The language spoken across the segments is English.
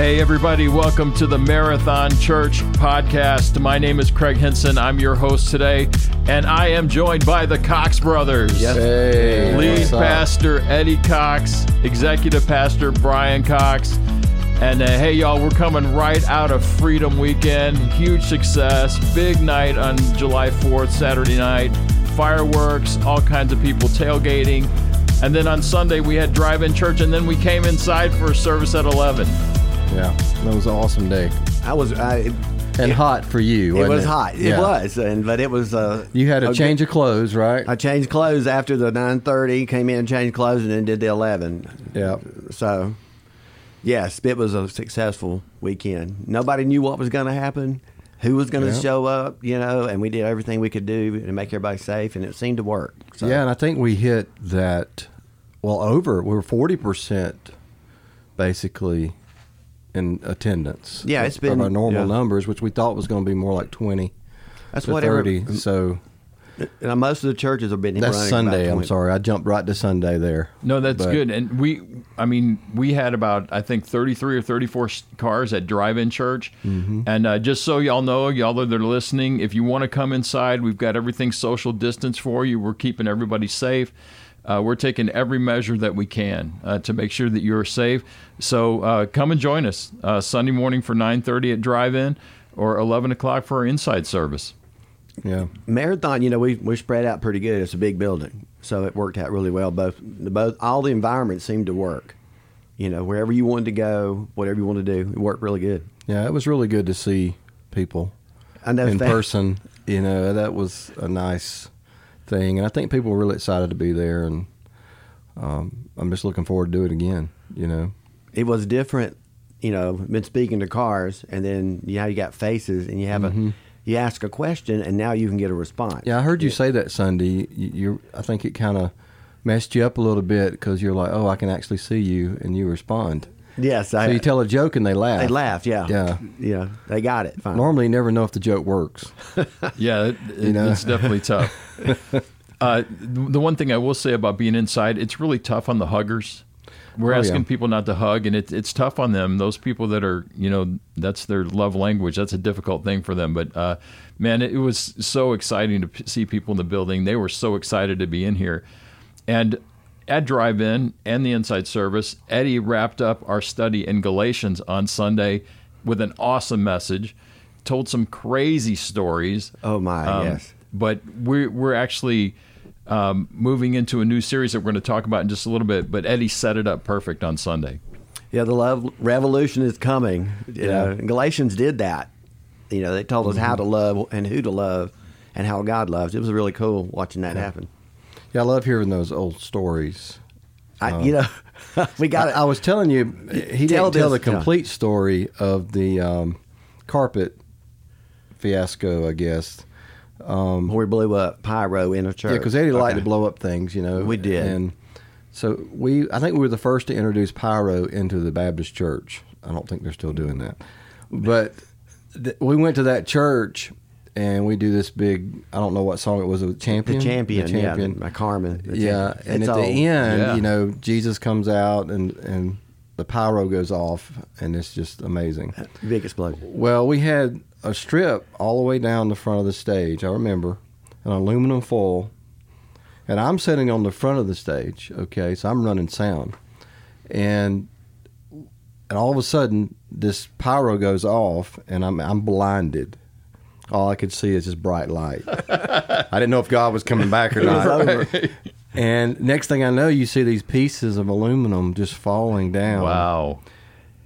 Hey, everybody, welcome to the Marathon Church podcast. My name is Craig Henson. I'm your host today, and I am joined by the Cox brothers. Hey, Lead pastor Eddie Cox, executive pastor Brian Cox. And uh, hey, y'all, we're coming right out of Freedom Weekend. Huge success. Big night on July 4th, Saturday night. Fireworks, all kinds of people tailgating. And then on Sunday, we had drive in church, and then we came inside for a service at 11. Yeah, that was an awesome day I was. I, and hot for you. it was hot. It was, and but it was. Uh, You had a a change of clothes, right? I changed clothes after the nine thirty. Came in, changed clothes, and then did the eleven. yeah. So, yes, it was a successful weekend. Nobody knew what was going to happen, who was going to Yeah. show up, you know, and we did everything we could do to make everybody safe, and it seemed to work. So, Yeah, and I think we hit that. Well, over we were forty percent, basically, in attendance. Yeah, it's been- of our normal yeah. numbers, which we thought was going to be more like twenty that's to what every- thirty. so uh, most of the churches have been that's running about Sunday. I'm sorry, I jumped right to Sunday there. No, that's But- good. And we, I mean, we had about I think 33 or 34 cars at drive-in church. Mm-hmm. And uh, just so y'all know, y'all that are listening, if you want to come inside, we've got everything social distance for you. We're keeping everybody safe. Uh, we're taking every measure that we can uh, to make sure that you're safe. So uh, come and join us uh, Sunday morning for 9:30 at drive-in or 11 o'clock for our inside service. Yeah, Marathon, you know, we we spread out pretty good. It's a big building, so it worked out really well. Both the both all the environments seemed to work. You know, wherever you wanted to go, whatever you wanted to do, it worked really good. yeah, it was really good to see people I know in fa- person. You know, that was a nice thing, and I think people were really excited to be there. And um, I'm just looking forward to do it again. You know, It was different. You know, been speaking to cars, and then you know you got faces, and you have a you ask a question, and now you can get a response. Mm-hmm. yeah, I heard you say that Sunday. You, you I think it kind of messed you up a little bit because you're like, oh, I can actually see you, and you respond. Yes, So I, you tell a joke and they laugh. they laughed. Yeah, Yeah. yeah. They got it. Fine. Normally, you never know if the joke works. Yeah, it, it- You know? it's definitely tough. uh, the one thing I will say about being inside, it's really tough on the huggers. We're Oh, yeah. asking people not to hug, and it, it's tough on them. Those people that are, you know, that's their love language. That's a difficult thing for them. But uh, man, it, was so exciting to p- see people in the building. They were so excited to be in here, and at drive-in and the inside service, Eddie wrapped up our study in Galatians on Sunday with an awesome message. Told some crazy stories. Oh, my, Um, yes. But we're we're actually um, moving into a new series that we're going to talk about in just a little bit. But Eddie set it up perfect on Sunday. Yeah, the love revolution is coming. You Yeah. know, Galatians did that. You know, they told us how to Mm-hmm. love and who to love and how God loves. It was really cool watching that happen. Yeah, I love hearing those old stories. I, you know, we got I. I was telling you, he Tell didn't tell the complete story of the um, carpet fiasco, I guess. Um, we blew up pyro in a church. Yeah, because Eddie liked to blow up things, you know. We did. and so we. I think we were the first to introduce pyro into the Baptist church. I don't think they're still doing that, but th- we went to that church and we do this big. I don't know what song it was. The champion. The champion, The champion. yeah, my Carman. the yeah, champion. and It's at all- the end, Yeah. you know, Jesus comes out and and the pyro goes off, and it's just amazing. Uh, big explosion. Well, we had a strip all the way down the front of the stage. I remember an aluminum foil, and I'm sitting on the front of the stage. Okay, so I'm running sound, and and all of a sudden this pyro goes off, and I'm I'm blinded. All I could see is this bright light. I didn't know if God was coming back or not. And next thing I know, you see these pieces of aluminum just falling down Wow.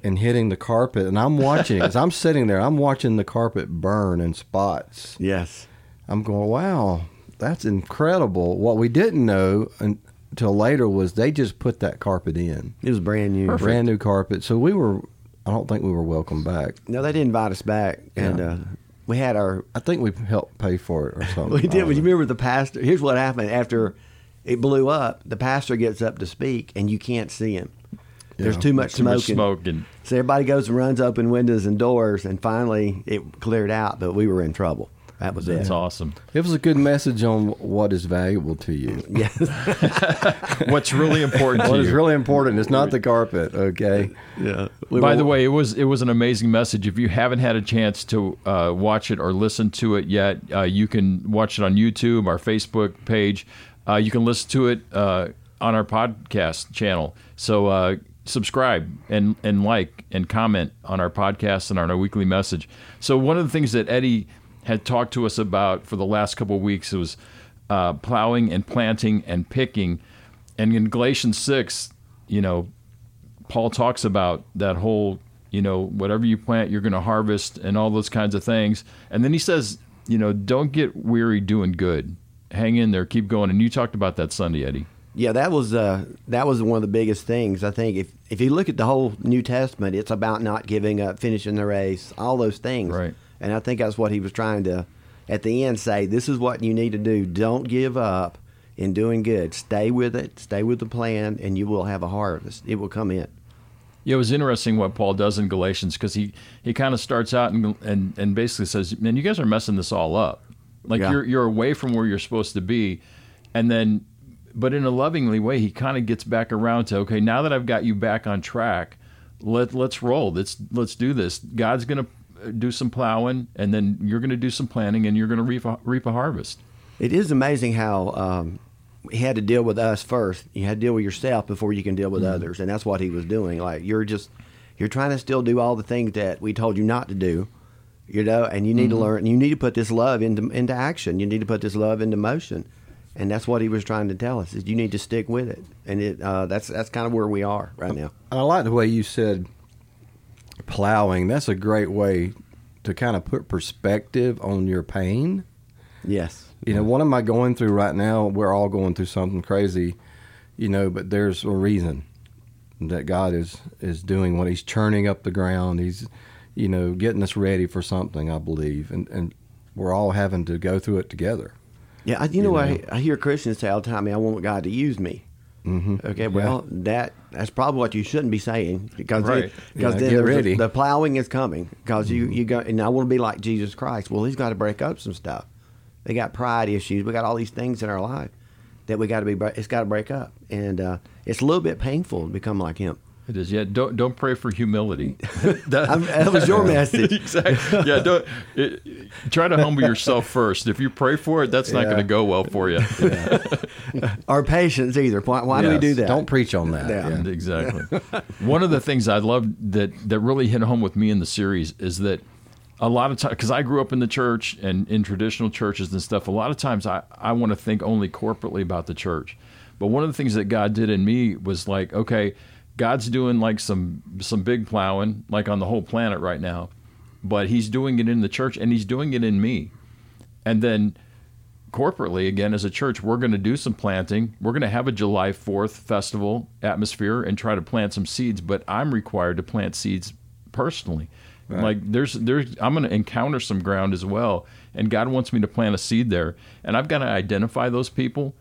and hitting the carpet. And I'm watching as I'm sitting there, I'm watching the carpet burn in spots. Yes. I'm going, wow, that's incredible. What we didn't know until later was they just put that carpet in, It was brand new. brand new carpet. So we were, I don't think we were welcome back. No, they didn't invite us back, and uh, we had our. I think we helped pay for it or something. We did. But you uh, remember the pastor? Here's what happened after it blew up. The pastor gets up to speak, and you can't see him. There's too much Too much smoking. smoke and So everybody goes and runs open windows and doors, and finally it cleared out, but we were in trouble. That was That's it. awesome. It was a good message on what is valuable to you. Yes. What's really important to What you? is really important is not the carpet, okay? yeah. By the way, it was it was an amazing message. If you haven't had a chance to uh, watch it or listen to it yet, uh, you can watch it on YouTube, our Facebook page. Uh, you can listen to it uh, on our podcast channel. So uh, subscribe and and like and comment on our podcast and on our weekly message. So one of the things that Eddie had talked to us about for the last couple of weeks It was uh, plowing and planting and picking. And in Galatians six, you know, Paul talks about that whole, you know, whatever you plant, you're going to harvest and all those kinds of things. And then he says, you know, don't get weary doing good. Hang in there, keep going. And you talked about that Sunday, Eddie. Yeah, that was uh, that was one of the biggest things. I think if if you look at the whole New Testament, it's about not giving up, finishing the race, all those things. Right. And I think that's what he was trying to, at the end, say. This is what you need to do. Don't give up in doing good. Stay with it. Stay with the plan, and you will have a harvest. It will come in. Yeah, it was interesting what Paul does in Galatians because he, he kind of starts out and, and and basically says, "Man, you guys are messing this all up. Like Yeah. you're you're away from where you're supposed to be." And then, but in a lovingly way, he kind of gets back around to, "Okay, now that I've got you back on track, let let's roll. Let's let's do this. God's gonna do some plowing, and then you're gonna do some planting, and you're gonna reap a, reap a harvest." It is amazing how um, he had to deal with us first. You had to deal with yourself before you can deal with others, and that's what he was doing. Like you're just you're trying to still do all the things that we told you not to do, you know, and you need to learn. You need to put this love into into action. You need to put this love into motion, and that's what he was trying to tell us. Is you need to stick with it, and it uh, that's that's kind of where we are right now. I like the way you said plowing. That's a great way to kind of put perspective on your pain. Yes. You know, what am I going through right now? We're all going through something crazy, you know, but there's a reason that God is is doing what He's churning up the ground. He's, you know, getting us ready for something. I believe, and and we're all having to go through it together. Yeah, I- you know, I, I hear Christians say all the time, "I want God to use me." Mm-hmm. Okay, well, that that's probably what you shouldn't be saying because Right. because Yeah, then a- the plowing is coming because you you go and I want to be like Jesus Christ. Well, he's got to break up some stuff. They got pride issues. We got all these things in our life that we got to be. It's got to break up, and uh, it's a little bit painful to become like him. It is. Yeah. Don't don't pray for humility. That- I'm- that was your message. exactly. Yeah. Don't it, try to humble yourself first. If you pray for it, that's not Yeah. going to go well for you. Our patience either. Why, why do we do that? Don't preach on that. Yeah. Yeah. Exactly. One of the things I loved that that really hit home with me in the series is that a lot of times, because I grew up in the church and in traditional churches and stuff, a lot of times I, I want to think only corporately about the church. But one of the things that God did in me was like, okay, God's doing like some some big plowing, like on the whole planet right now, but He's doing it in the church and He's doing it in me. And then corporately, again, as a church, we're going to do some planting. We're going to have a July 4th festival atmosphere and try to plant some seeds, but I'm required to plant seeds personally. Like there's there's I'm going to encounter some ground as well, and God wants me to plant a seed there, and I've got to identify those people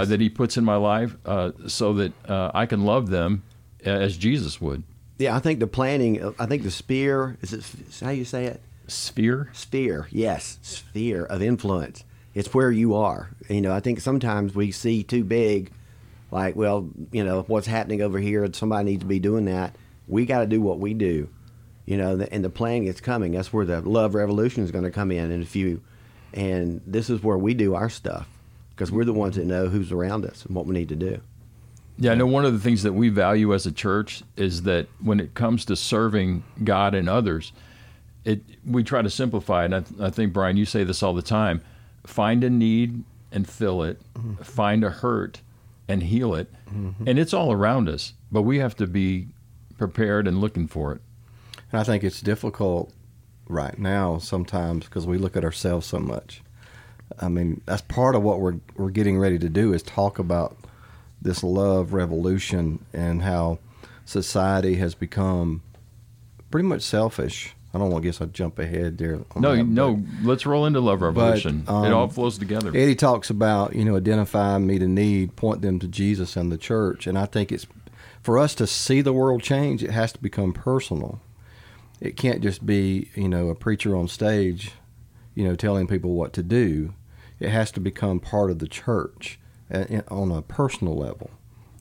uh, that He puts in my life, uh, so that uh, I can love them as Jesus would. Yeah, I think the planning. I think the spear is it is how you say it. Sphere. sphere yes sphere of influence it's where you are you know i think sometimes we see too big like well you know what's happening over here somebody needs to be doing that we got to do what we do you know and the planning is coming that's where the love revolution is going to come in in a few and this is where we do our stuff because we're the ones that know who's around us and what we need to do Yeah, I know one of the things that we value as a church is that when it comes to serving God and others, it we try to simplify it. And I, I think Brian, you say this all the time: find a need and fill it, find a hurt and heal it, mm-hmm. and it's all around us. But we have to be prepared and looking for it. And I think it's difficult right now sometimes because we look at ourselves so much. I mean, that's part of what we're we're getting ready to do is talk about this love revolution and how society has become pretty much selfish. I don't want to guess I jump ahead there. No, that, no, let's roll into love revolution. um, it all flows together. Eddie talks about you know identify meet a need, point them to Jesus and the church, and I think it's for us to see the world change. It has to become personal. It can't just be you know a preacher on stage, you know, telling people what to do. It has to become part of the church on a personal level.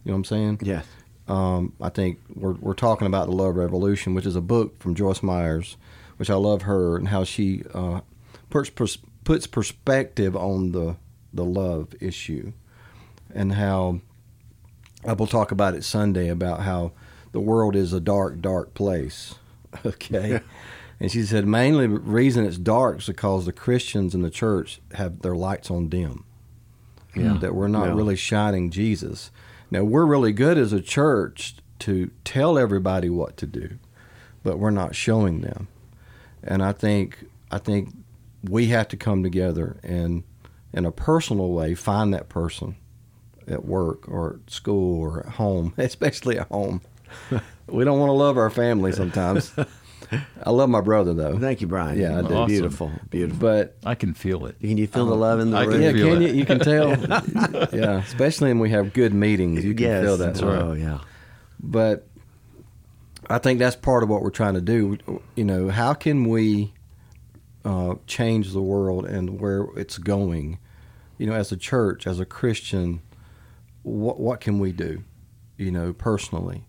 You know what I'm saying? Yes. Um, I think we're, we're talking about the Love Revolution, which is a book from Joyce Myers, which I love her and how she uh, puts, pers- puts perspective on the the love issue, and how I will talk about it Sunday about how the world is a dark, dark place. Okay. And she said mainly the reason it's dark is because the Christians in the church have their lights on dim. Yeah. That we're not Yeah. really shining Jesus. Now we're really good as a church to tell everybody what to do, but we're not showing them. And I think I think we have to come together and in a personal way find that person at work or at school or at home, especially at home. we don't want to love our family sometimes. I love my brother though. Thank you, Brian. Yeah, I did. Awesome. Beautiful, beautiful. But I can feel it. Can you feel the love in the I room? can yeah, feel can it. you? You can tell. yeah, especially when we have good meetings, you can yes. feel that. Oh, yeah. But I think that's part of what we're trying to do. You know, how can we uh, change the world and where it's going? You know, as a church, as a Christian, what what can we do? You know, personally,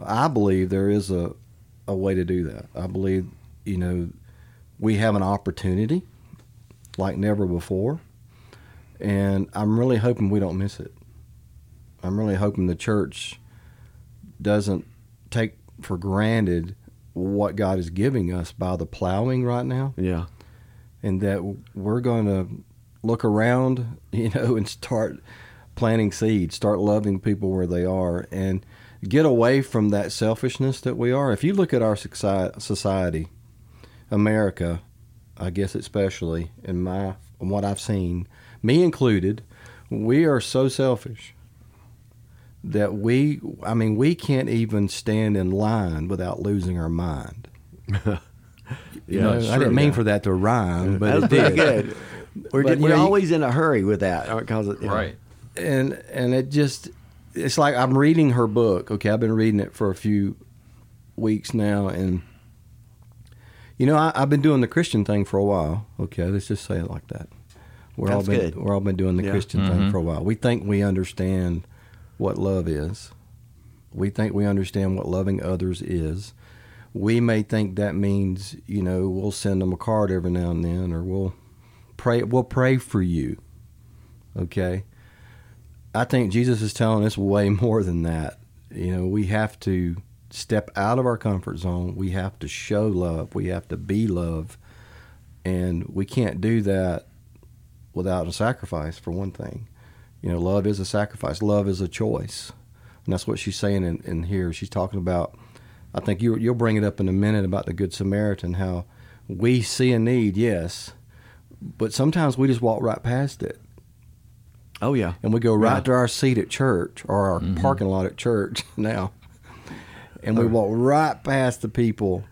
I believe there is a a way to do that. I believe, you know, we have an opportunity like never before, and I'm really hoping we don't miss it. I'm really hoping the church doesn't take for granted what God is giving us by the plowing right now, Yeah. and that we're going to look around, you know, and start planting seeds, start loving people where they are, and get away from that selfishness that we are. If you look at our society, America, I guess especially in my in what I've seen, me included, we are so selfish that we I mean we can't even stand in line without losing our mind. You Yeah, know, it's I didn't mean yeah. for that to rhyme, but That it did. good. We're, But, just, we're know, you- always in a hurry with that uh, because it, know. Right. And and it just it's like I'm reading her book. Okay, I've been reading it for a few weeks now, and you know I, I've been doing the Christian thing for a while. Okay, let's just say it like that. We're all been good. we're all been doing the Yeah. Christian Mhm. thing for a while. We think we understand what love is. We think we understand what loving others is. We may think that means you know we'll send them a card every now and then, or we'll pray we'll pray for you. Okay. I think Jesus is telling us way more than that. You know, we have to step out of our comfort zone. We have to show love. We have to be love. And we can't do that without a sacrifice, for one thing. You know, love is a sacrifice, love is a choice. And that's what she's saying in, in here. She's talking about, I think you, you'll bring it up in a minute about the Good Samaritan, how we see a need, yes, but sometimes we just walk right past it Oh, yeah. and we go right Yeah. to our seat at church or our mm-hmm. parking lot at church now, and we uh. walk right past the people,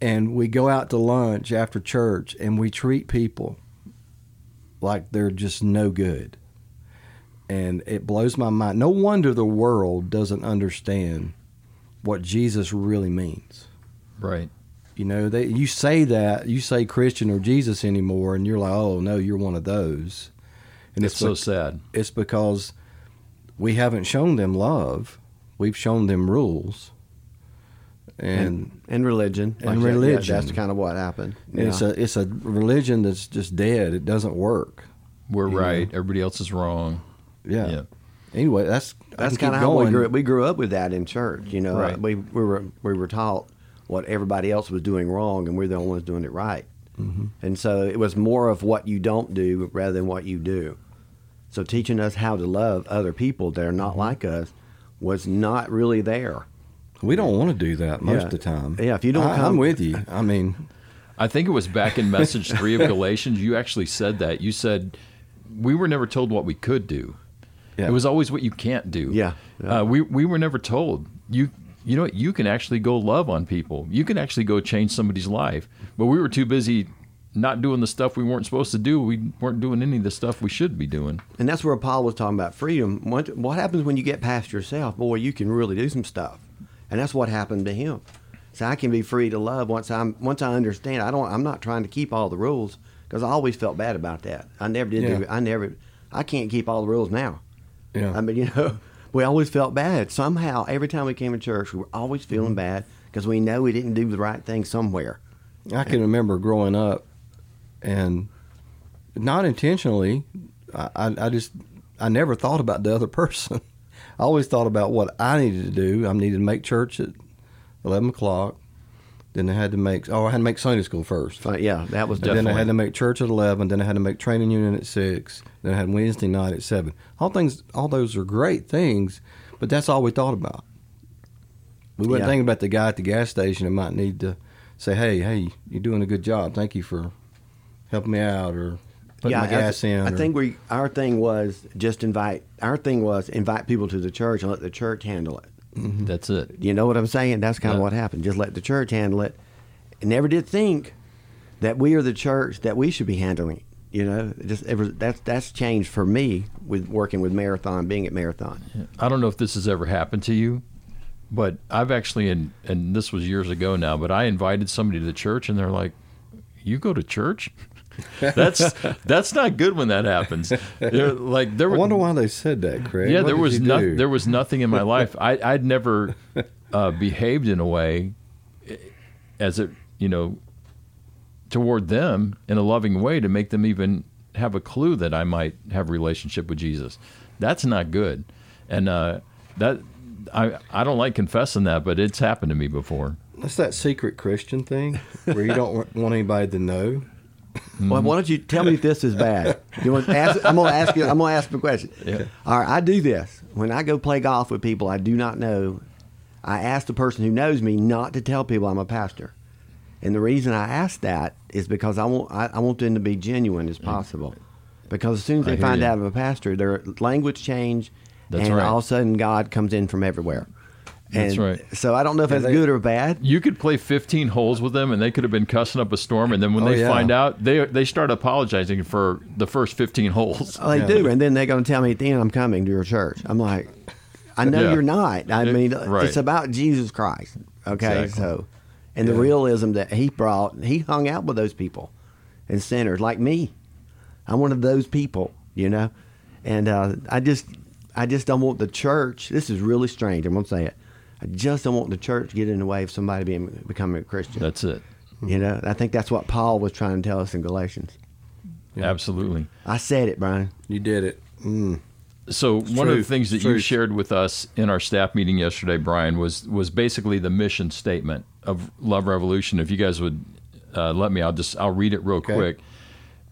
and we go out to lunch after church, and we treat people like they're just no good, and it blows my mind. No wonder the world doesn't understand what Jesus really means. Right. You know, they you say that you say Christian or Jesus anymore, and you're like, oh no, you're one of those, and It's so bec- sad. it's because we haven't shown them love. We've shown them rules. And, and religion. And that, yeah, religion. that's kind of what happened. it's a it's a religion that's just dead. It doesn't work. We're right. Everybody else is wrong. Yeah. Yeah. Anyway, that's That's kind of how we grew. We grew up with that in church. You know, Right. we we were we were taught what everybody else was doing wrong, and we're the only ones doing it right. Mm-hmm. And so it was more of what you don't do rather than what you do. So teaching us how to love other people that are not Mm-hmm. like us was not really there. We don't want to do that most Yeah. of the time. Yeah, if you don't I, come- I'm with you. I mean, I think it was back in message three of Galatians. You actually said that. You said we were never told what we could do. Yeah. It was always what you can't do. Yeah. Yeah. Uh, we we were never told you. You know what? You can actually go love on people. You can actually go change somebody's life. But we were too busy not doing the stuff we weren't supposed to do. We weren't doing any of the stuff we should be doing. And that's where Paul was talking about freedom. What, what happens when you get past yourself? Boy, you can really do some stuff. And that's what happened to him. So I can be free to love once I'm once I understand. I don't. I'm not trying to keep all the rules because I always felt bad about that. I never did. Yeah. Do, I never. I can't keep all the rules now. Yeah. I mean, you know, we always felt bad. Somehow, every time we came to church, we were always feeling Mm-hmm. bad because we know we didn't do the right thing somewhere. I can remember growing up, and not intentionally, I, I, I just I never thought about the other person. I always thought about what I needed to do. I needed to make church at eleven o'clock. Then I had to make oh I had to make Sunday school first. But yeah, that was And then I had to make church at eleven. Then I had to make training union at six. Then I had Wednesday night at seven. All things, all those are great things, but that's all we thought about. We wasn't Yeah. thinking about the guy at the gas station that might need to say, "Hey, hey, you're doing a good job. Thank you for helping me out," or putting my I gas th- in. I or- think we our thing was just invite. Our thing was invite people to the church and let the church handle it. Mm-hmm. That's it. You know what I'm saying? That's kind of what happened. Just let the church handle it. And never did think that we are the church that we should be handling. You know, just it was, that's that's changed for me with working with Marathon, being at Marathon. I don't know if this has ever happened to you, but I've actually, and and this was years ago now, but I invited somebody to the church, and they're like, "You go to church?" that's that's not good when that happens. Like there I wonder why they said that, Craig. yeah, What there was no, there was nothing in my life. I I'd never uh, behaved in a way eh, as it you know toward them in a loving way to make them even have a clue that I might have a relationship with Jesus. That's not good, and uh, that I I don't like confessing that, but it's happened to me before. That's that secret Christian thing where you don't want anybody to know. Well, mm-hmm. why don't you tell me if this is bad? You want to ask? I'm gonna ask you. I'm gonna ask you a question. Yeah. All right, I do this when I go play golf with people I do not know. I ask the person who knows me not to tell people I'm a pastor, and the reason I ask that is because I want I, I want them to be genuine as mm-hmm. possible. Because as soon as they find you. out I'm a pastor, their language change, That's and right. all of a sudden God comes in from everywhere. That's right. So I don't know if that's they- good or bad. You could play 15 holes with them, and they could have been cussing up a storm. And then when Oh, they yeah. find out, they they start apologizing for the first 15 holes. Oh, they Yeah. do, and then they're going to tell me at the end I'm coming to your church. I'm like, I know Yeah. you're not. I It- mean, right. it's about Jesus Christ. Okay, Exactly. so and the realism that he brought, he hung out with those people and sinners like me. I'm one of those people, you know, and uh, I just, I just don't want the church. This is really strange. I'm going to say it. I just don't want the church to get in the way of somebody being becoming a Christian. That's it. you know, I think that's what Paul was trying to tell us in Galatians. Absolutely. I said it, Brian. You did it. Mm. So one of the things that you shared with us in our staff meeting yesterday, Brian, was was basically the mission statement of Love Revolution. If you guys would uh, let me, I'll just I'll read it real Okay. quick.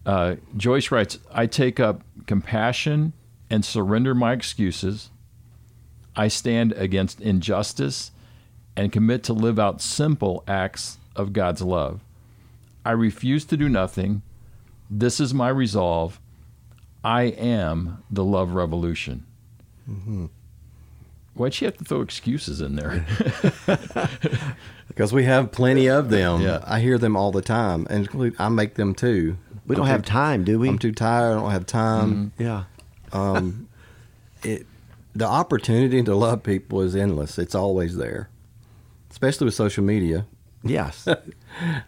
Uh, Joyce writes, "I take up compassion and surrender my excuses. I stand against injustice and commit to live out simple acts of God's love. I refuse to do nothing. This is my resolve. I am the love revolution. Why'd she have to throw excuses in there? Because we have plenty of them. Yeah. I hear them all the time, and I make them too. We don't I'm have too- time, do we? I'm too tired. I don't have time. yeah. Um, it the opportunity to love people is endless. It's always there, especially with social media. Yes.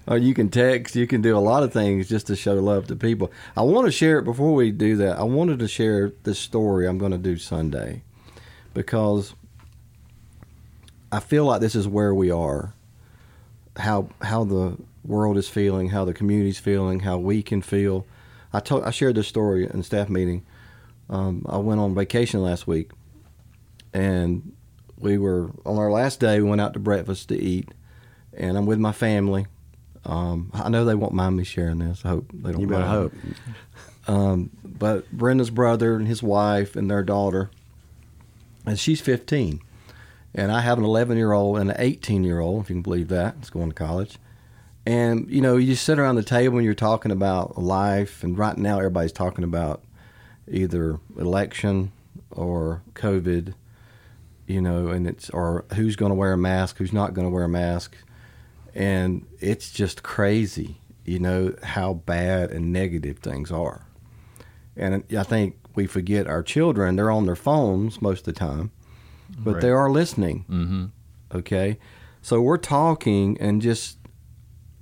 Or you can text, you can do a lot of things just to show love to people. I want to share it before we do that. I wanted to share this story I'm going to do Sunday because I feel like this is where we are. How how the world is feeling, how the community's feeling, how we can feel. I told I shared this story in staff meeting. Um, I went on vacation last week, and we were on our last day. We went out to breakfast to eat, and I'm with my family. Um, I know they won't mind me sharing this. I hope they don't. You better hope. Um, but Brenda's brother and his wife and their daughter, and she's 15, and I have an 11 year old and an 18 year old, if you can believe that. It's going to college, and you know you just sit around the table and you're talking about life, and right now everybody's talking about either election or COVID, you know, and it's or who's going to wear a mask, who's not going to wear a mask, and it's just crazy, you know, how bad and negative things are. And I think we forget our children, they're on their phones most of the time, but Right. they are listening. mm-hmm. Okay. So we're talking and just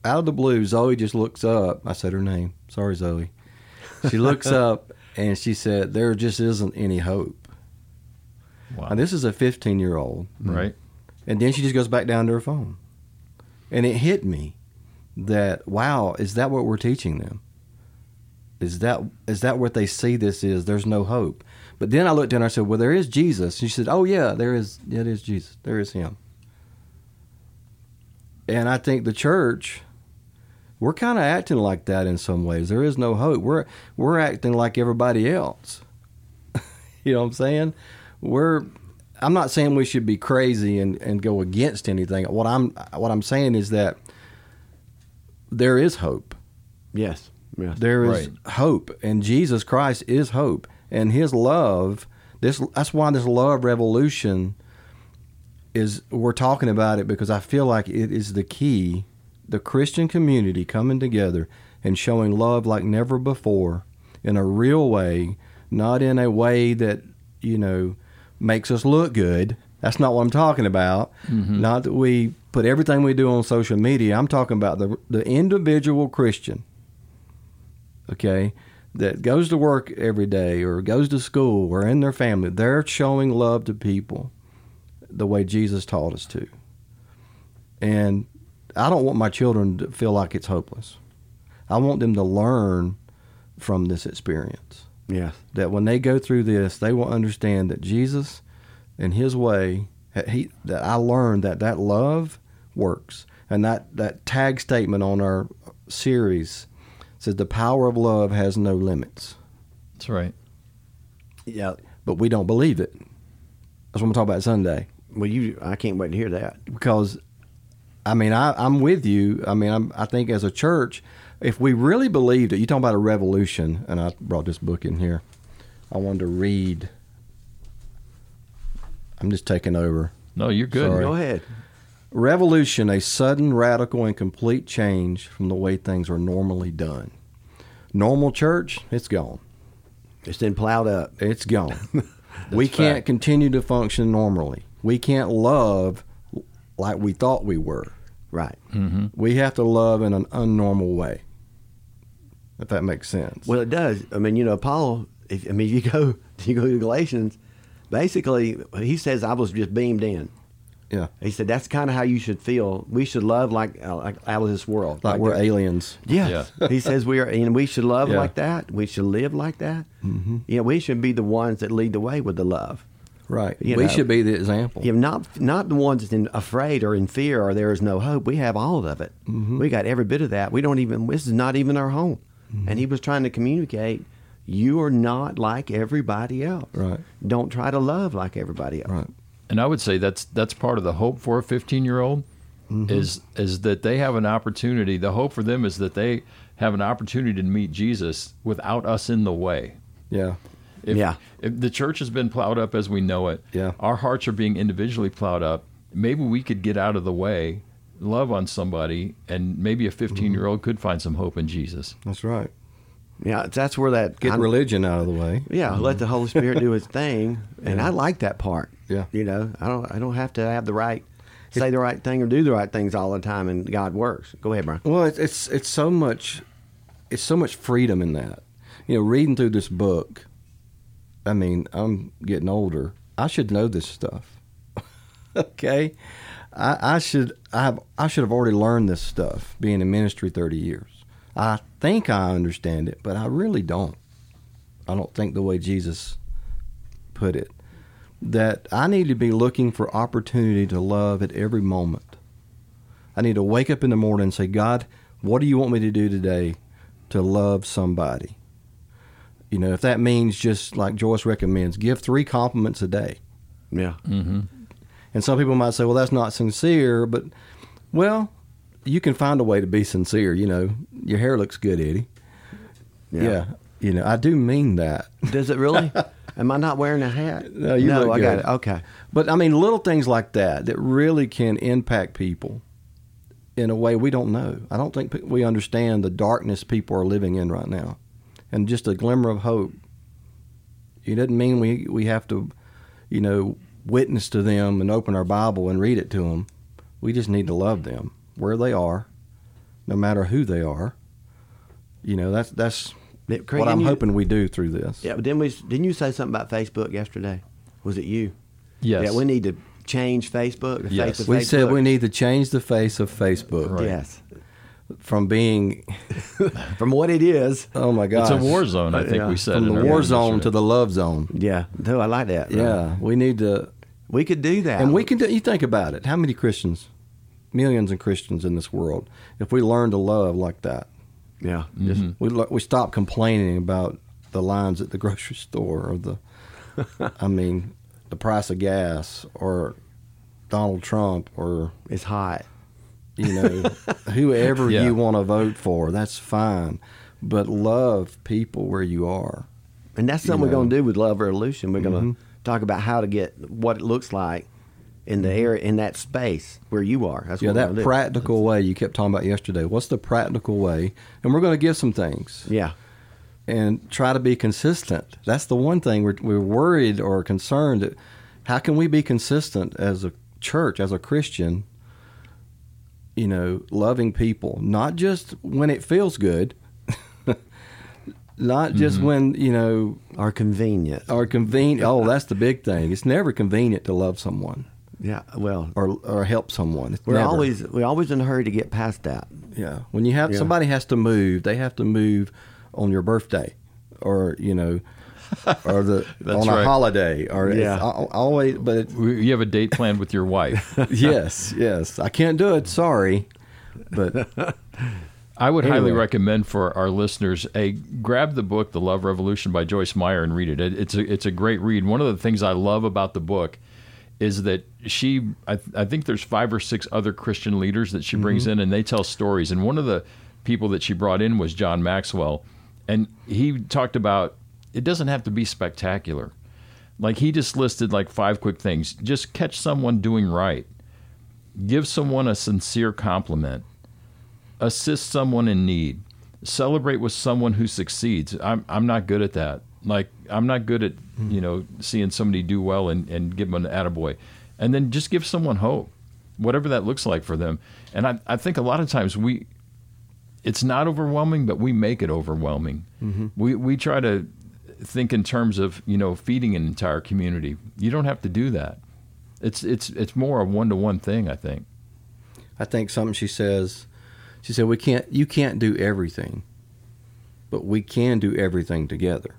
out of the blue, Zoe just looks up. I said her name. Sorry, Zoe. She looks up and she said, "There just isn't any hope." Wow. And this is a 15 year old, right. and then she just goes back down to her phone, and it hit me that wow, is that what we're teaching them? Is that is that what they see this is? There's no hope. But then I looked at her and I said, Well, there is Jesus. And she said, Oh yeah, there is it is Jesus. There is him. And I think the church we're kind of acting like that in some ways. There is no hope. We're we're acting like everybody else. you know what I'm saying? We're I'm not saying we should be crazy and, and go against anything. What I'm what I'm saying is that there is hope. Yes. Yes. There is Right. hope, and Jesus Christ is hope, and His love. This that's why this love revolution is we're talking about it because I feel like it is the key. The Christian community coming together and showing love like never before in a real way, not in a way that you know makes us look good. That's not what I'm talking about. Mm-hmm. Not that we put everything we do on social media. I'm talking about the the individual Christian okay, that goes to work every day or goes to school or in their family, they're showing love to people the way Jesus taught us to. And I don't want my children to feel like it's hopeless. I want them to learn from this experience. Yes. That when they go through this, they will understand that Jesus and his way, that he that I learned that that love works. And that, that tag statement on our series says the power of love has no limits. That's right. Yeah. But we don't believe it. That's what I'm talking about Sunday. Well, you. I can't wait to hear that. Because I mean I, I'm with you. I mean I'm, I think as a church, if we really believed it, you talking about a revolution, and I brought this book in here. I wanted to read. I'm just taking over. No, you're good. Sorry. Go ahead. Revolution, a sudden, radical, and complete change from the way things are normally done. Normal church, it's gone. It's been plowed up. It's gone. we can't fact. continue to function normally. We can't love like we thought we were. Right. Mm-hmm. We have to love in an unnormal way. If that makes sense. Well, it does. I mean, you know, Paul. If I mean, you go, you go to Galatians. Basically, he says, "I was just beamed in." yeah. He said, "That's kind of how you should feel. We should love like, uh, like out of this world, Like we're the- aliens. Yes. he says we are, and we should love Yeah. like that. We should live like that. Mm-hmm. Yeah, we should be the ones that lead the way with the love. Right. You we know. should be the example. Yeah, not not the ones that's in, afraid or in fear or there is no hope. We have all of it. Mm-hmm. We got every bit of that. We don't even. This is not even our home. Mm-hmm. And he was trying to communicate. You are not like everybody else. Right. Don't try to love like everybody else. Right. and I would say that's that's part of the hope for a 15 year old is is that they have an opportunity. The hope for them is that they have an opportunity to meet Jesus without us in the way. Yeah. If, Yeah. If the church has been plowed up as we know it, Yeah. our hearts are being individually plowed up. Maybe we could get out of the way, love on somebody, and maybe a 15 year old could find some hope in Jesus. That's right. Yeah, that's where that Get I'm- religion out of the way. Yeah, mm-hmm. let the Holy Spirit do His thing, and I like that part. Yeah. you know, I don't. I don't have to have the right, say the right thing or do the right things all the time, and God works. Go ahead, Brian. Well, it's, it's it's so much, it's so much freedom in that. You know, reading through this book. I mean, I'm getting older. I should know this stuff. okay, I, I should I have I should have already learned this stuff. Being in ministry thirty years, I think I understand it, but I really don't. I don't think the way Jesus put it. That I need to be looking for opportunity to love at every moment. I need to wake up in the morning and say, God, what do you want me to do today to love somebody? You know, if that means just like Joyce recommends, give three compliments a day. Yeah, mm-hmm. And some people might say, well, that's not sincere, but well, you can find a way to be sincere. You know, your hair looks good, Eddie. Yeah. You know, I do mean that. Does it really? Am I not wearing a hat? No, you no, look I got good. it. Okay. But I mean, little things like that that really can impact people in a way we don't know. I don't think we understand the darkness people are living in right now, and just a glimmer of hope. It doesn't mean we we have to, you know, witness to them and open our Bible and read it to them. We just need to love mm-hmm. them where they are, no matter who they are. You know, that's that's Craig, what I'm you- hoping we do through this. Yeah, but didn't we? Didn't you say something about Facebook yesterday? Was it you? Yes. Yeah, we need to change Facebook. The Yes. face of We Facebook. said we need to change the face of Facebook Right. Yes. from being, From what it is. oh my God! It's a war zone, I think Yeah. we said. from the war meeting zone to the love zone. Yeah. No, I like that. Yeah, we need to, We could do that. and we can. Do, you think about it. How many Christians, millions of Christians in this world, if we learn to love like that, Yeah. Mm-hmm. Just, we we stop complaining about the lines at the grocery store or the, I mean, the price of gas or Donald Trump or it's hot. you know whoever Yeah. you want to vote for. That's fine, but love people where you are. And that's something You we're going to do with Love Revolution. We're going to talk about how to get what it looks like in the mm-hmm. area in that space where you are. That's Yeah, that practical way you kept talking about yesterday. What's the practical way? And we're going to give some things Yeah. and try to be consistent. That's the one thing we're, we're worried or concerned that how can we be consistent as a church, as a Christian, you know, loving people, not just when it feels good, not just mm-hmm. when, you know, are convenient. Are convenient. Oh, that's the big thing. It's never convenient to love someone Yeah. Well, or or help someone. It's we're never. always we're always in a hurry to get past that. yeah. When you have Yeah. somebody has to move, they have to move on your birthday, or you know, or the That's on a right. holiday, or Yeah. al- always. But it, You have a date planned with your wife. yes, yes, I can't do it. Sorry, but I would highly recommend for our listeners a grab the book The Love Revolution by Joyce Meyer and read it. it. It's a it's a great read. One of the things I love about the book is that she I, I think there's five or six other Christian leaders that she brings mm-hmm. in and they tell stories. And one of the people that she brought in was John Maxwell, and he talked about it doesn't have to be spectacular. Like he just listed like five quick things. Just catch someone doing right. Give someone a sincere compliment assist someone in need, celebrate with someone who succeeds. I'm I'm not good at that. Like I'm not good at hmm. you know seeing somebody do well and and give them an attaboy, and then just give someone hope, whatever that looks like for them. And I I think a lot of times we, it's not overwhelming, but we make it overwhelming. Mm-hmm. We we try to think in terms of you know feeding an entire community. You don't have to do that. It's it's it's more a one to one thing. I think. I think something she says. She said we can't. You can't do everything, but we can do everything together.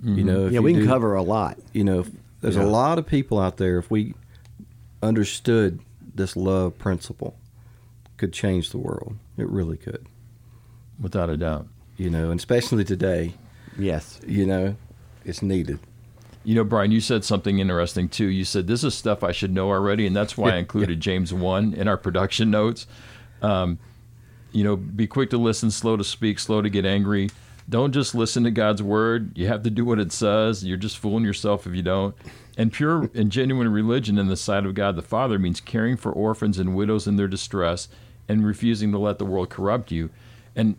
You mm-hmm. know, if yeah, you we can do- cover a lot. you know, if- there's Yeah. a lot of people out there. If we understood this love principle, could change the world. It really could. Without a doubt. You know, and especially today. Yes. You know, it's needed. You know, Brian, you said something interesting too. You said this is stuff I should know already, and that's why I included James one in our production notes. Um, you know, be quick to listen, slow to speak, slow to get angry. Don't just listen to God's word. You have to do what it says. You're just fooling yourself if you don't. And pure and genuine religion in the sight of God the Father means caring for orphans and widows in their distress and refusing to let the world corrupt you. And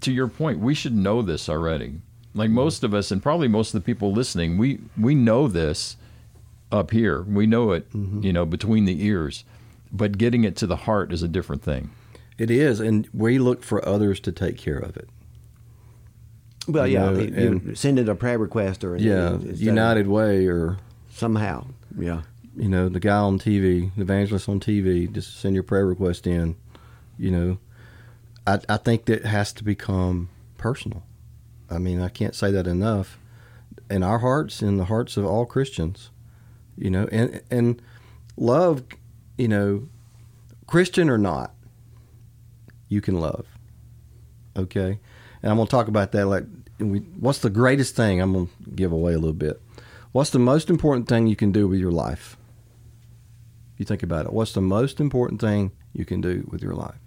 to your point, we should know this already. Like most of us, and probably most of the people listening, we we know this up here. We know it, you know, between the ears. But getting it to the heart is a different thing. It is, and we look for others to take care of it. Well, You yeah. know, you- and- you send it a prayer request or Yeah, instead of- United Way or somehow. Yeah. you know, the guy on TV, the evangelist on TV, just send your prayer request in. You know, I, I think that has to become personal. I mean, I can't say that enough. In our hearts, in the hearts of all Christians, you know, and and love, you know, Christian or not, you can love. Okay, and I'm gonna talk about that. Like, we, what's the greatest thing? I'm gonna give away a little bit. What's the most important thing you can do with your life? You think about it. What's the most important thing you can do with your life?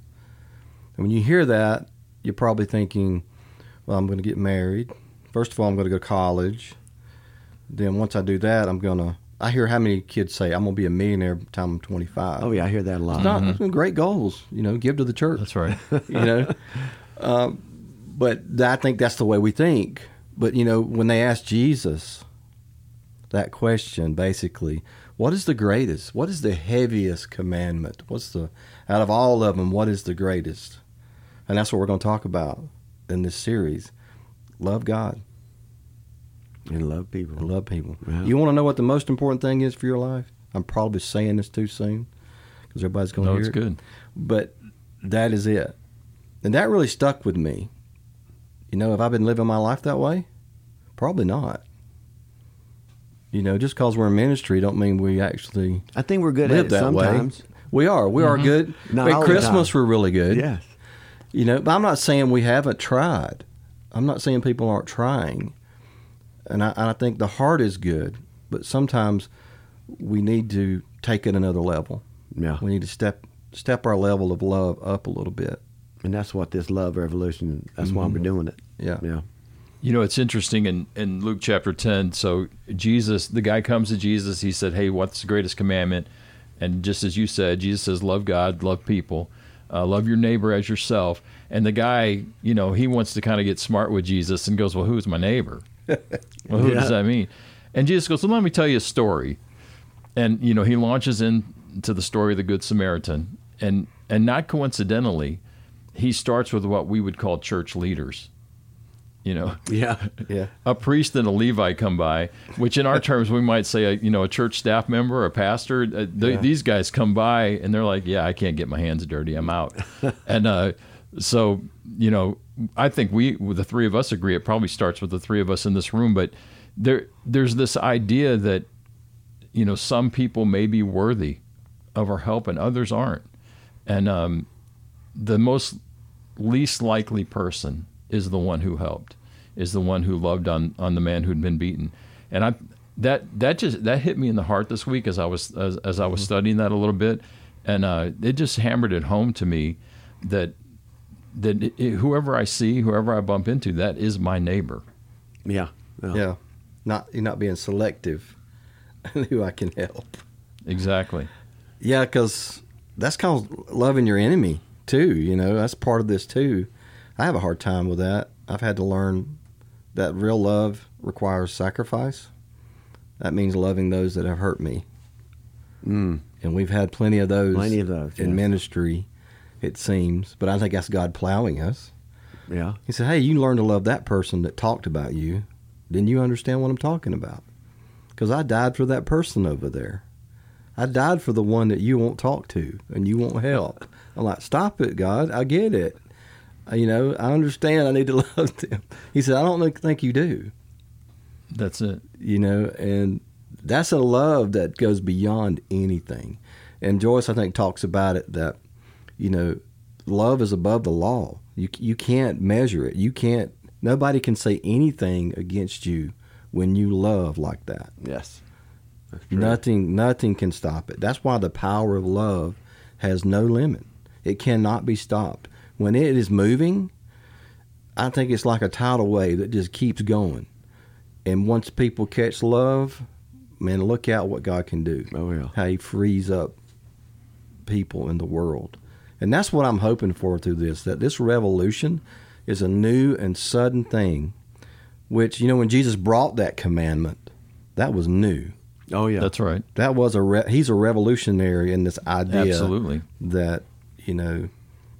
And when you hear that, you're probably thinking, well, I'm going to get married. First of all, I'm going to go to college. Then once I do that, I'm going to. I hear how many kids say, I'm going to be a millionaire by the time I'm 25. Oh yeah, I hear that a lot. It's not those are great goals, you know, give to the church That's right. you know. um, but I think that's the way we think. But you know, when they asked Jesus that question, basically, what is the greatest? What is the heaviest commandment? What's the out of all of them? What is the greatest? And that's what we're going to talk about in this series. Love God And love people. and love people. Yeah. You want to know what the most important thing is for your life? I'm probably saying this too soon because everybody's going to No, hear it's it. good. But that is it. And that really stuck with me. You know, have I been living my life that way? Probably not. You know, just because we're in ministry don't mean we actually I think we're good at it that sometimes. way. We are. We are mm-hmm. good. Not At Christmas, we're really good. Yes. You know, but I'm not saying we haven't tried. I'm not saying people aren't trying. And I, and I think the heart is good, but sometimes we need to take it another level. Yeah. We need to step step our level of love up a little bit. And that's what this love revolution. That's why we're doing it. Yeah. Yeah. You know, it's interesting in, in Luke chapter 10. So, Jesus, the guy comes to Jesus. He said, Hey, what's the greatest commandment? And just as you said, Jesus says, Love God, love people, uh, love your neighbor as yourself. And the guy, you know, he wants to kind of get smart with Jesus and goes, Well, who's my neighbor? well, who Yeah. does that mean? And Jesus goes, Well, let me tell you a story. And, you know, he launches into the story of the Good Samaritan. And, and not coincidentally, he starts with what we would call church leaders. You know, Yeah. Yeah. a priest and a Levite come by, which in our terms we might say, a, you know, a church staff member, a pastor. Uh, th- Yeah. These guys come by and they're like, "Yeah, I can't get my hands dirty. I'm out." and uh, so, you know, I think we, the three of us, agree. It probably starts with the three of us in this room, but there, there's this idea that, you know, some people may be worthy of our help and others aren't, and um, the most least likely person is the one who helped, is the one who loved on on the man who'd been beaten, and I that that just that hit me in the heart this week as I was as, as I was studying that a little bit, and uh, it just hammered it home to me that that it, it- whoever I see, whoever I bump into, that is my neighbor. Yeah. Yeah. Yeah. Not you're not being selective in who I can help. Exactly. Yeah, because that's called loving your enemy too. You know, that's part of this too. I have a hard time with that. I've had to learn that real love requires sacrifice. That means loving those that have hurt me, Mm. and we've had plenty of those, Plenty of those, in yes. ministry. It seems, but I think that's God plowing us. Yeah. He said, "Hey, you learn to love that person that talked about you. Then you understand what I'm talking about. Because I died for that person over there. I died for the one that you won't talk to and you won't help. I'm like, stop it, God. I get it. You know, I understand. I need to love them. He said, I don't think- think you do. That's it. You know, and that's a love that goes beyond anything. And Joyce, I think, talks about it that, you know, love is above the law. You you can't measure it. You can't. Nobody can say anything against you when you love like that. Yes. Nothing nothing can stop it. That's why the power of love has no limit. It cannot be stopped. When it is moving, I think it's like a tidal wave that just keeps going. And once people catch love, man, look out what God can do. Oh yeah. How he frees up people in the world. And that's what I'm hoping for through this that this revolution is a new and sudden thing which you know when Jesus brought that commandment, that was new Oh yeah. That's right. that was a re- he's a revolutionary in this idea Absolutely. that you know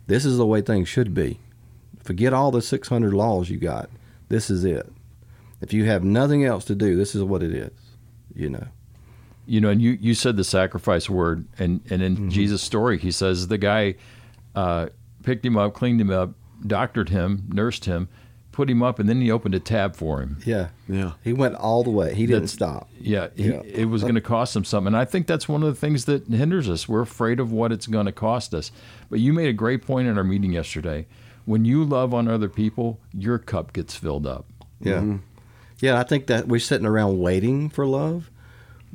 this is the way things should be forget all the 600 laws you got this is it if you have nothing else to do this is what it is you know you know, and you, you said the sacrifice word, and, and in Mm-hmm. Jesus' story, he says the guy uh, picked him up, cleaned him up, doctored him, nursed him, put him up, and then he opened a tab for him. yeah yeah. he went all the way he didn't That's- stop Yeah, he, Yeah. it was going to cost him something. And I think that's one of the things that hinders us. We're afraid of what it's going to cost us. But you made a great point in our meeting yesterday. When you love on other people, your cup gets filled up. yeah yeah i think that we're sitting around waiting for love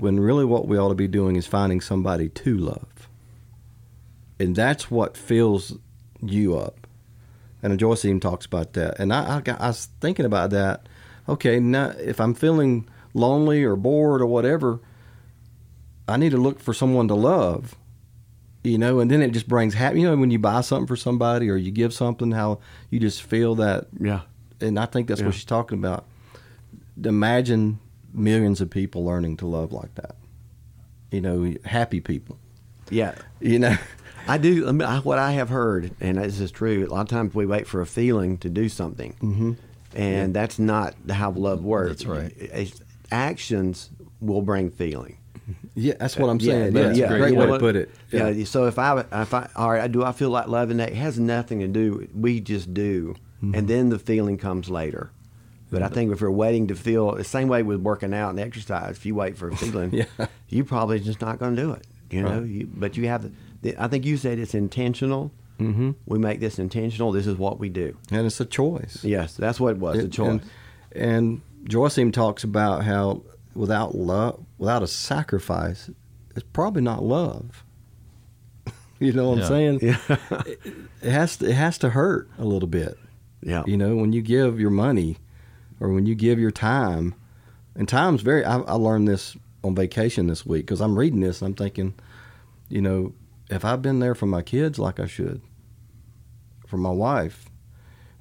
when really what we ought to be doing is finding somebody to love and that's what fills you up and Joyce even talks about that. And I, I, I was thinking about that. Okay, now if I'm feeling lonely or bored or whatever, I need to look for someone to love. You know, and then it just brings happy. You know, when you buy something for somebody or you give something, how you just feel that. Yeah. And I think that's Yeah. what she's talking about. Imagine millions of people learning to love like that. you know, happy people. Yeah. You know, I do. I mean, I- What I have heard, and this is true, a lot of times we wait for a feeling to do something, mm-hmm. and that's not how love works. That's right. It's- Actions will bring feeling. yeah, that's what I'm saying. yeah, Yeah, yeah. great You way know to put it. Yeah. So if I, if I, all right, do I feel like loving that? It has nothing to do. We just do, Mm-hmm. and then the feeling comes later. But I think if you're waiting to feel the same way with working out and exercise, if you wait for a feeling, Yeah. you probably just not going to do it. You know, Right. you, but you have. The, I think you said it's intentional. Mhm. We make this intentional. This is what we do. and it's a choice. Yes, that's what it was. The And- choice. And, and Joyce even talks about how without love, without a sacrifice, it's probably not love. you know what Yeah. I'm saying? yeah, It, it has to, it has to hurt a little bit. yeah. You know, when you give your money or when you give your time, and time's very. I, I learned this on vacation this week because I'm reading this and I'm thinking, you know, if I've been there for my kids like I should, for my wife,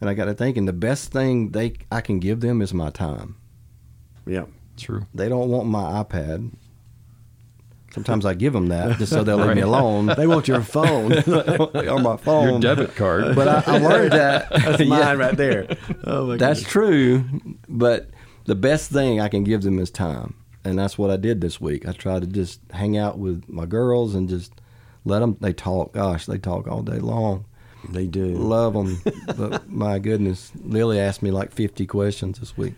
and I got to thinking the best thing they I can give them is my time. yeah. True. They don't want my iPad. Sometimes I give them that just so they'll leave me alone. They want your phone. on my phone. Your debit card. But I, I learned that. That's Yeah. mine right there. Oh my That's goodness. true, but the best thing I can give them is time, and that's what I did this week. I tried to just hang out with my girls and just let them. They talk. Gosh, they talk all day long. They do. Love them, but my goodness, Lily asked me like fifty questions this week,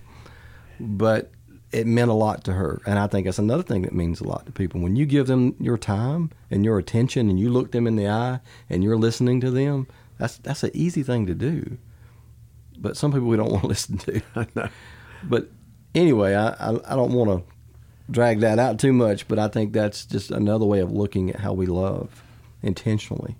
but it meant a lot to her, and I think that's another thing that means a lot to people. When you give them your time and your attention, and you look them in the eye, and you're listening to them, that's that's an easy thing to do. But some people we don't want to listen to. But anyway, I, I, I don't want to drag that out too much, but I think that's just another way of looking at how we love intentionally.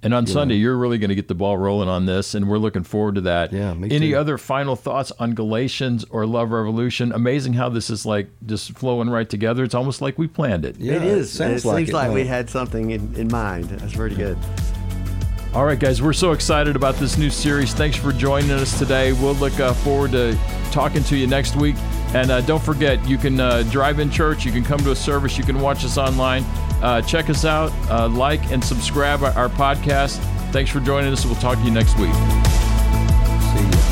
And on Sunday, you're really going to get the ball rolling on this, and we're looking forward to that. Yeah, me Any too. other final thoughts on Galatians or Love Revolution? Amazing how this is like just flowing right together. It's almost like we planned it. Yeah, it is. sounds it like seems it, like we had something in, in mind. That's pretty good. All right, guys, we're so excited about this new series. Thanks for joining us today. We'll look uh, forward to talking to you next week. And uh, don't forget, you can uh, drive in church, you can come to a service, you can watch us online. Uh, check us out, uh, like and subscribe our, our podcast. Thanks for joining us. We'll talk to you next week. See you.